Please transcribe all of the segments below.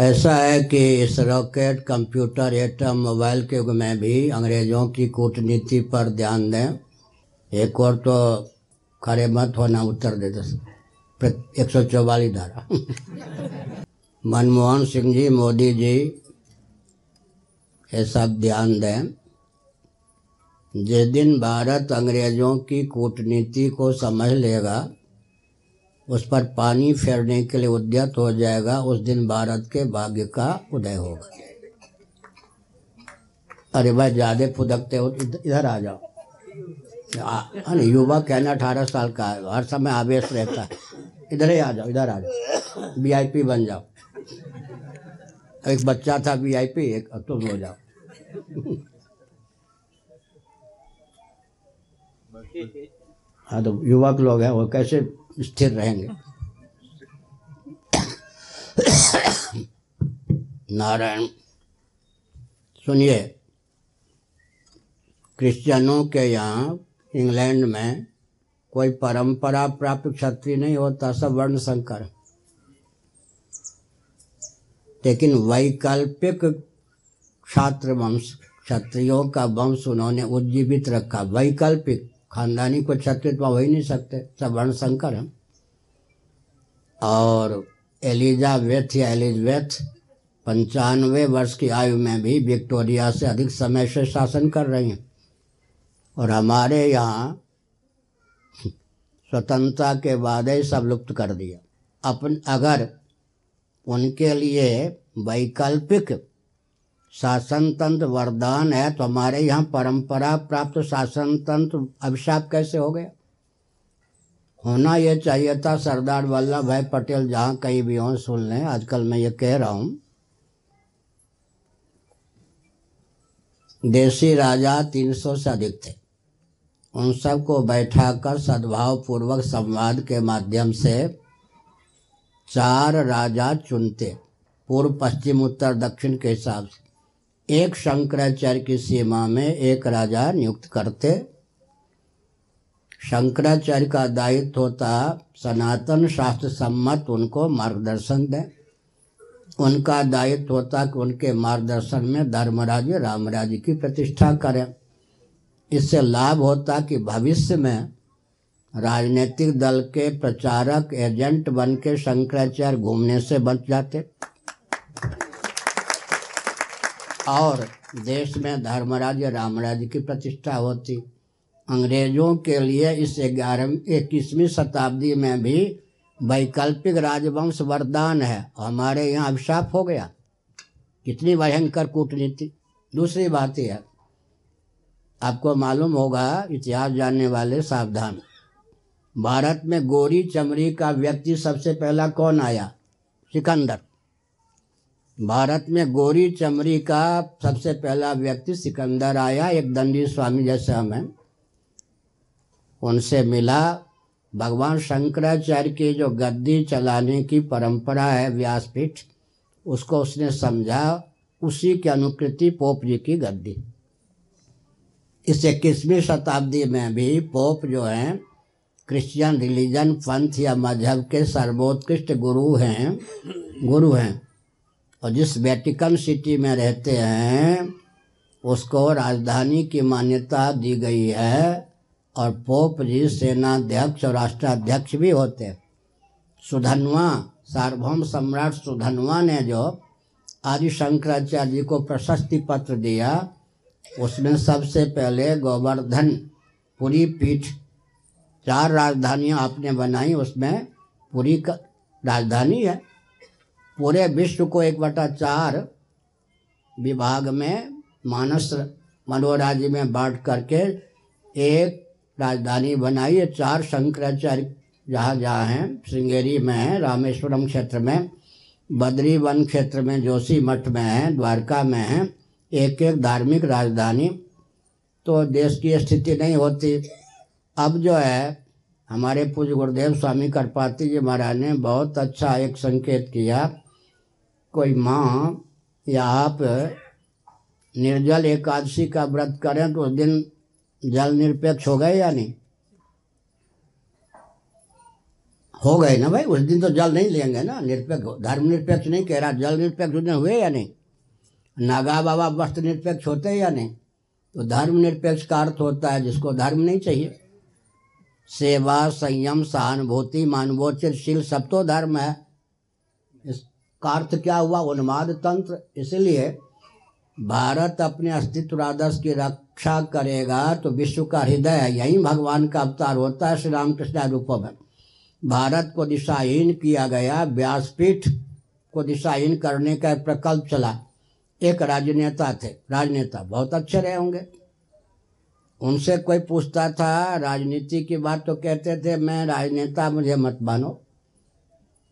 ऐसा है कि इस रॉकेट, कंप्यूटर एटम मोबाइल के युग में भी अंग्रेज़ों की कूटनीति पर ध्यान दें। एक और तो खड़े मत होना उत्तर दे दे। एक सौ चौवालीस धारा। मनमोहन सिंह जी, मोदी जी, ये सब ध्यान दें। जिस दिन भारत अंग्रेज़ों की कूटनीति को समझ लेगा उस पर पानी फेरने के लिए उद्यत हो जाएगा, उस दिन भारत के भाग्य का उदय होगा। अरे भाई, ज़्यादा फुदकते हो इधर आ जाओ। अरे युवा कहना अठारह साल का है, हर समय आवेश रहता है। इधर ही आ जाओ, इधर आ जाओ। वीआईपी बन जाओ। एक बच्चा था वीआईपी एक तुम हो जाओ। हाँ तो युवक लोग हैं, वो कैसे स्थिर रहेंगे। नारायण, सुनिए, क्रिश्चियनों के यहाँ इंग्लैंड में कोई परंपरा प्राप्त क्षत्रिय नहीं होता, सब वर्ण संकर लेकिन वैकल्पिक छात्र वंश, क्षत्रियों का वंश उन्होंने उज्जीवित रखा। वैकल्पिक खानदानी को क्षत्रिय तो हो ही नहीं सकते, सब वर्ण संकर हैं। और एलिजाबेथ या एलिजबेथ पंचानवे वर्ष की आयु में भी विक्टोरिया से अधिक समय से शासन कर रही हैं। और हमारे यहाँ स्वतंत्रता के बाद ही सब लुप्त कर दिया। अपन अगर उनके लिए वैकल्पिक शासन तंत्र वरदान है तो हमारे यहाँ परंपरा प्राप्त शासन तंत्र अभिशाप कैसे हो गया? होना यह चाहिए था सरदार वल्लभ भाई पटेल जहाँ कहीं भी हों, सुन लें, आजकल मैं ये कह रहा हूँ। देशी राजा तीन सौ से अधिक थे। उन सबको बैठाकर सद्भाव पूर्वक संवाद के माध्यम से चार राजा चुनते, पूर्व, पश्चिम, उत्तर, दक्षिण के हिसाब से। एक शंकराचार्य की सीमा में एक राजा नियुक्त करते। शंकराचार्य का दायित्व होता, सनातन शास्त्र सम्मत उनको मार्गदर्शन दें। उनका दायित्व होता कि उनके मार्गदर्शन में धर्मराज रामराज की प्रतिष्ठा करें। इससे लाभ होता कि भविष्य में राजनीतिक दल के प्रचारक, एजेंट बन के शंकराचार्य घूमने से बच जाते। और देश में धर्मराज रामराज की प्रतिष्ठा होती। अंग्रेज़ों के लिए इस ग्यारहवीं, इक्कीसवीं शताब्दी में भी वैकल्पिक राजवंश वरदान है। हमारे यहाँ अभिशाप हो गया। कितनी भयंकर कूटनीति। दूसरी बात यह, आपको मालूम होगा, इतिहास जानने वाले सावधान। भारत में गोरी चमड़ी का व्यक्ति सबसे पहला कौन आया? सिकंदर। भारत में गोरी चमड़ी का सबसे पहला व्यक्ति सिकंदर आया, एक दंडी स्वामी जैसे हमें उनसे मिला। भगवान शंकराचार्य की जो गद्दी चलाने की परंपरा है, व्यासपीठ, उसको उसने समझा। उसी की अनुकृति पोप जी की गद्दी। इस इक्कीसवीं शताब्दी में भी पोप जो हैं, क्रिश्चियन रिलीजन पंथ या मज़हब के सर्वोत्कृष्ट गुरु हैं गुरु हैं। और जिस वेटिकन सिटी में रहते हैं, उसको राजधानी की मान्यता दी गई है। और पोप जी सेनाध्यक्ष और राष्ट्राध्यक्ष भी होते। सुधनवा, सार्वभौम सम्राट सुधनवा ने जो आदि शंकराचार्य जी को प्रशस्ति पत्र दिया, उसमें सबसे पहले गोवर्धन पुरी पीठ चार राजधानियाँ आपने बनाई, उसमें पुरी का राजधानी है। पूरे विश्व को एक बटा चार विभाग में मानस मनोराज्य में बांट करके एक राजधानी बनाई है। चार शंकराचार्य जहाँ जहाँ हैं, श्रृंगेरी में है, रामेश्वरम क्षेत्र में बद्री वन क्षेत्र में, जोशी मठ में है, द्वारका में है। एक एक धार्मिक राजधानी। तो देश की स्थिति नहीं होती। अब जो है, हमारे पूज्य गुरुदेव स्वामी करपाती जी महाराज ने बहुत अच्छा एक संकेत किया, कोई माँ, या आप निर्जल एकादशी का व्रत करें तो उस दिन जल निरपेक्ष हो गए या नहीं? हो गए ना भाई, उस दिन तो जल नहीं लेंगे ना, निरपेक्ष धर्म निरपेक्ष नहीं कह रहा, जल निरपेक्ष उस दिन हुए या नहीं? नागा बाबा वस्त्र निरपेक्ष होते या नहीं? तो धर्म निरपेक्ष का अर्थ होता है जिसको धर्म नहीं चाहिए। सेवा, संयम, सहानुभूति मानवोचितशील सब तो धर्म है। इसका अर्थ क्या हुआ? उन्माद तंत्र। इसलिए भारत अपने अस्तित्व आदर्श की रक्षा करेगा तो विश्व का हृदय यही भगवान का अवतार होता है श्री रामकृष्ण रूपों में। भारत को दिशाहीन किया गया व्यासपीठ को दिशाहीन करने का प्रकल्प चला। एक राजनेता थे, राजनेता बहुत अच्छे रहे होंगे। उनसे कोई पूछता था, राजनीति की बात तो कहते थे, मैं राजनेता, मुझे मत मानो।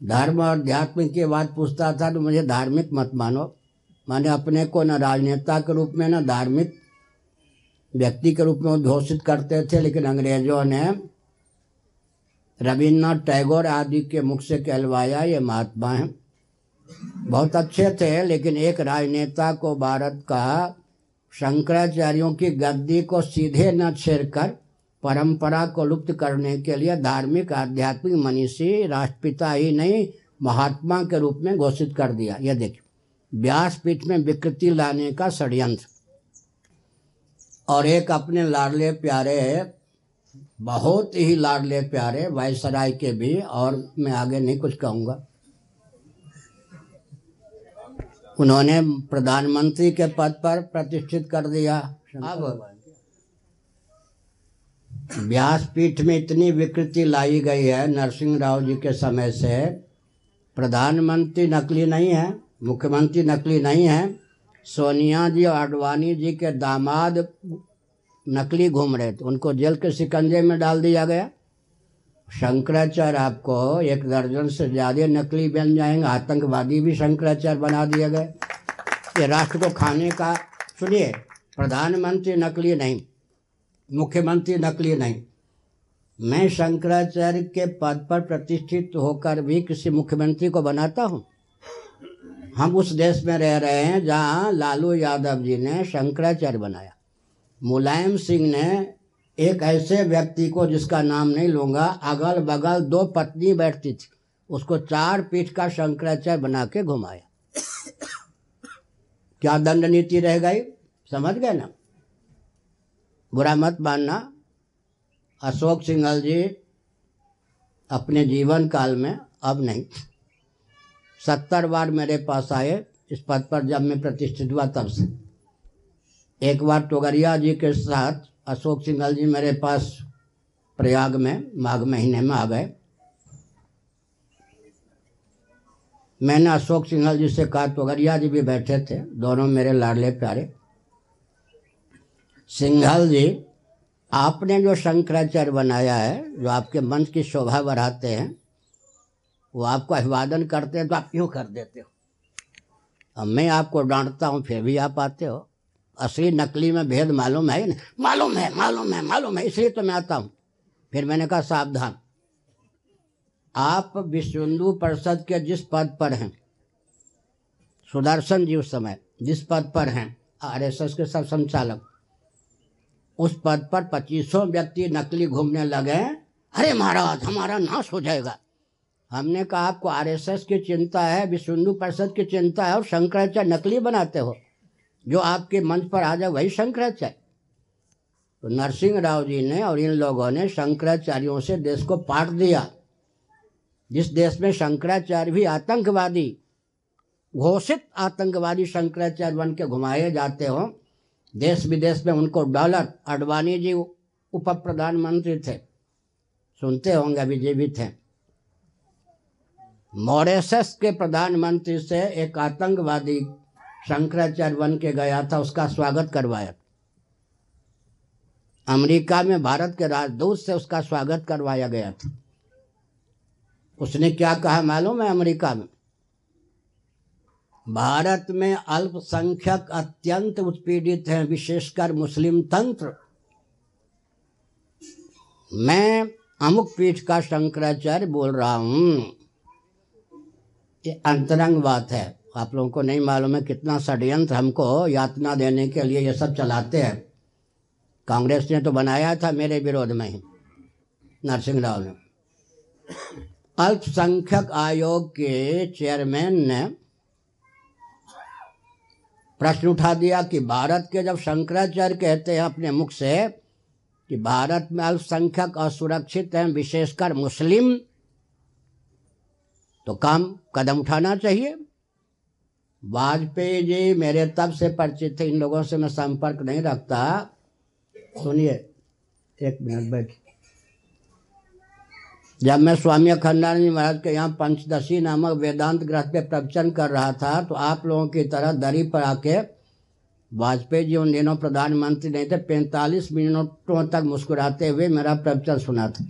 धर्म और अध्यात्म की बात पूछता था तो मुझे धार्मिक मत मानो। मैंने अपने को न राजनेता के रूप में, न धार्मिक व्यक्ति के रूप में उद्घोषित करते थे, लेकिन अंग्रेज़ों ने रविन्द्रनाथ टैगोर आदि के मुख से कहलवाया ये महात्मा हैं। बहुत अच्छे थे, लेकिन एक राजनेता को भारत का शंकराचार्यों की गद्दी को सीधे न छेड़कर परंपरा को लुप्त करने के लिए धार्मिक, आध्यात्मिक मनीषी राष्ट्रपिता ही नहीं, महात्मा के रूप में घोषित कर दिया। यह देखिए, व्यासपीठ में विकृति लाने का षड्यंत्र। और एक अपने लाडले प्यारे बहुत ही लाडले प्यारे वायसराय के भी और मैं आगे नहीं कुछ कहूँगा। उन्होंने प्रधानमंत्री के पद पर प्रतिष्ठित कर दिया। अब व्यासपीठ में इतनी विकृति लाई गई है नरसिंह राव जी के समय से। प्रधानमंत्री नकली नहीं है मुख्यमंत्री नकली नहीं है। सोनिया जी आडवाणी जी के दामाद नकली घूम रहे थे। उनको जेल के शिकंजे में डाल दिया गया। शंकराचार्य आपको एक दर्जन से ज़्यादा नकली बन जाएँगे। आतंकवादी भी शंकराचार्य बना दिए गए। ये राष्ट्र को खाने का, सुनिए, प्रधानमंत्री नकली नहीं, मुख्यमंत्री नकली नहीं। मैं शंकराचार्य के पद पर प्रतिष्ठित होकर भी किसी मुख्यमंत्री को बनाता हूँ? हम उस देश में रह रहे हैं जहाँ लालू यादव जी ने शंकराचार्य बनाया। मुलायम सिंह ने एक ऐसे व्यक्ति को जिसका नाम नहीं लूँगा अगल बगल दो पत्नी बैठती थी। उसको चार पीठ का शंकराचार्य बना के घुमाया। क्या दंड नीति रह गई? समझ गए ना? बुरा मत मानना। अशोक सिंघल जी अपने जीवन काल में अब नहीं। सत्तर बार मेरे पास आए, इस पद पर जब मैं प्रतिष्ठित हुआ तब से। एक बार टोगरिया जी के साथ अशोक सिंघल जी मेरे पास प्रयाग में, माघ महीने में आ गए। मैंने अशोक सिंघल जी से कहा, टोगरिया जी भी बैठे थे, दोनों मेरे लाडले प्यारे। सिंघल जी, आपने जो शंकराचार्य बनाया है, जो आपके मंच की शोभा बढ़ाते हैं वो आपको अभिवादन करते हैं तो आप क्यों कर देते हो? अब मैं आपको डांटता हूँ, फिर भी आप आते हो। असली नकली में भेद मालूम है ना मालूम है मालूम है मालूम है, इसलिए तो मैं आता हूँ। फिर मैंने कहा, सावधान। आप विश्व हिंदू परिषद के जिस पद पर हैं, सुदर्शन जी उस समय, जिस पद पर हैं, आरएसएस के सब संचालक, उस पद पर पच्चीसों व्यक्ति नकली घूमने लगे अरे महाराज, हमारा नाश हो जाएगा। हमने कहा, आपको आरएसएस की चिंता है विश्व हिंदू परिषद की चिंता है, और शंकराचार्य नकली बनाते हो। जो आपके मंच पर आ जाए, वही शंकराचार्य। तो नरसिंह राव जी ने और इन लोगों ने शंकराचार्यों से देश को पाट दिया। जिस देश में शंकराचार्य भी आतंकवादी, घोषित आतंकवादी शंकराचार्य बन के घुमाए जाते हो, देश विदेश में उनको डॉलर, अडवाणी जी उप प्रधानमंत्री थे। सुनते होंगे अभी जीवित हैं। मॉरेसस के प्रधानमंत्री से एक आतंकवादी शंकराचार्य बन के गया था, उसका स्वागत करवाया। अमेरिका में भारत के राजदूत से उसका स्वागत करवाया गया था। उसने क्या कहा मालूम है अमेरिका में? भारत में अल्पसंख्यक अत्यंत उत्पीड़ित हैं, विशेषकर मुस्लिम तंत्र। मैं अमुक पीठ का शंकराचार्य बोल रहा हूँ। अंतरंग बात है। आप लोगों को नहीं मालूम है कितना षड्यंत्र हमको यातना देने के लिए ये सब चलाते हैं। कांग्रेस ने तो बनाया था मेरे विरोध में ही नरसिंह राव ने। अल्पसंख्यक आयोग के चेयरमैन ने प्रश्न उठा दिया कि भारत के जब शंकराचार्य कहते हैं अपने मुख से कि भारत में अल्पसंख्यक असुरक्षित हैं, विशेषकर मुस्लिम तो काम कदम उठाना चाहिए। वाजपेयी जी मेरे तब से परिचित थे, इन लोगों से मैं संपर्क नहीं रखता। सुनिए, एक मिनट बैठ जब मैं स्वामी अखंडानंद जी महाराज के यहाँ पंचदशी नामक वेदांत ग्रंथ पे प्रवचन कर रहा था तो आप लोगों की तरह दरी पर आके वाजपेयी जी उन दिनों प्रधानमंत्री नहीं थे, पैंतालीस मिनटों तक मुस्कुराते हुए मेरा प्रवचन सुना था।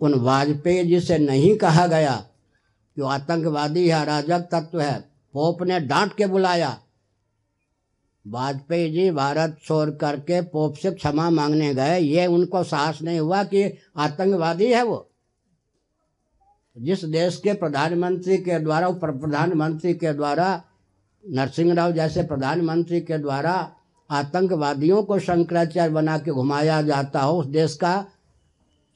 उन वाजपेयी जी से नहीं कहा गया वो आतंकवादी है, अराजक तत्व है, पोप ने डांट के बुलाया। वाजपेयी जी, भारत छोड़ करके पोप से क्षमा मांगने गए। ये उनको साहस नहीं हुआ कि आतंकवादी है वो। जिस देश के प्रधानमंत्री के द्वारा प्रधानमंत्री के द्वारा नरसिंह राव जैसे प्रधानमंत्री के द्वारा आतंकवादियों को शंकराचार्य बना के घुमाया जाता हो, उस देश का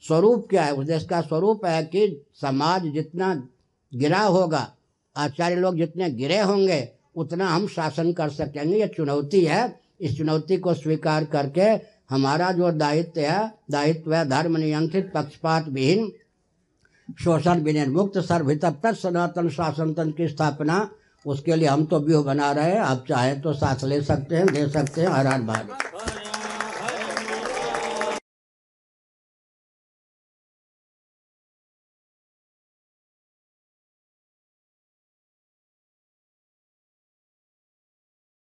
स्वरूप क्या है? उस देश का स्वरूप है कि समाज जितना गिरा होगा। आचार्य लोग जितने गिरे होंगे, उतना हम शासन कर सकेंगे। ये चुनौती है। इस चुनौती को स्वीकार करके हमारा जो दायित्व है दायित्व है धर्म नियंत्रित, पक्षपात विहीन, शोषण विनिर्मुक्त सर्वहितप्तर सनातन शासन तंत्र की स्थापना। उसके लिए हम तो व्यूह बना रहे हैं। आप चाहें तो साथ ले सकते हैं, दे सकते हैं, हर हर भारत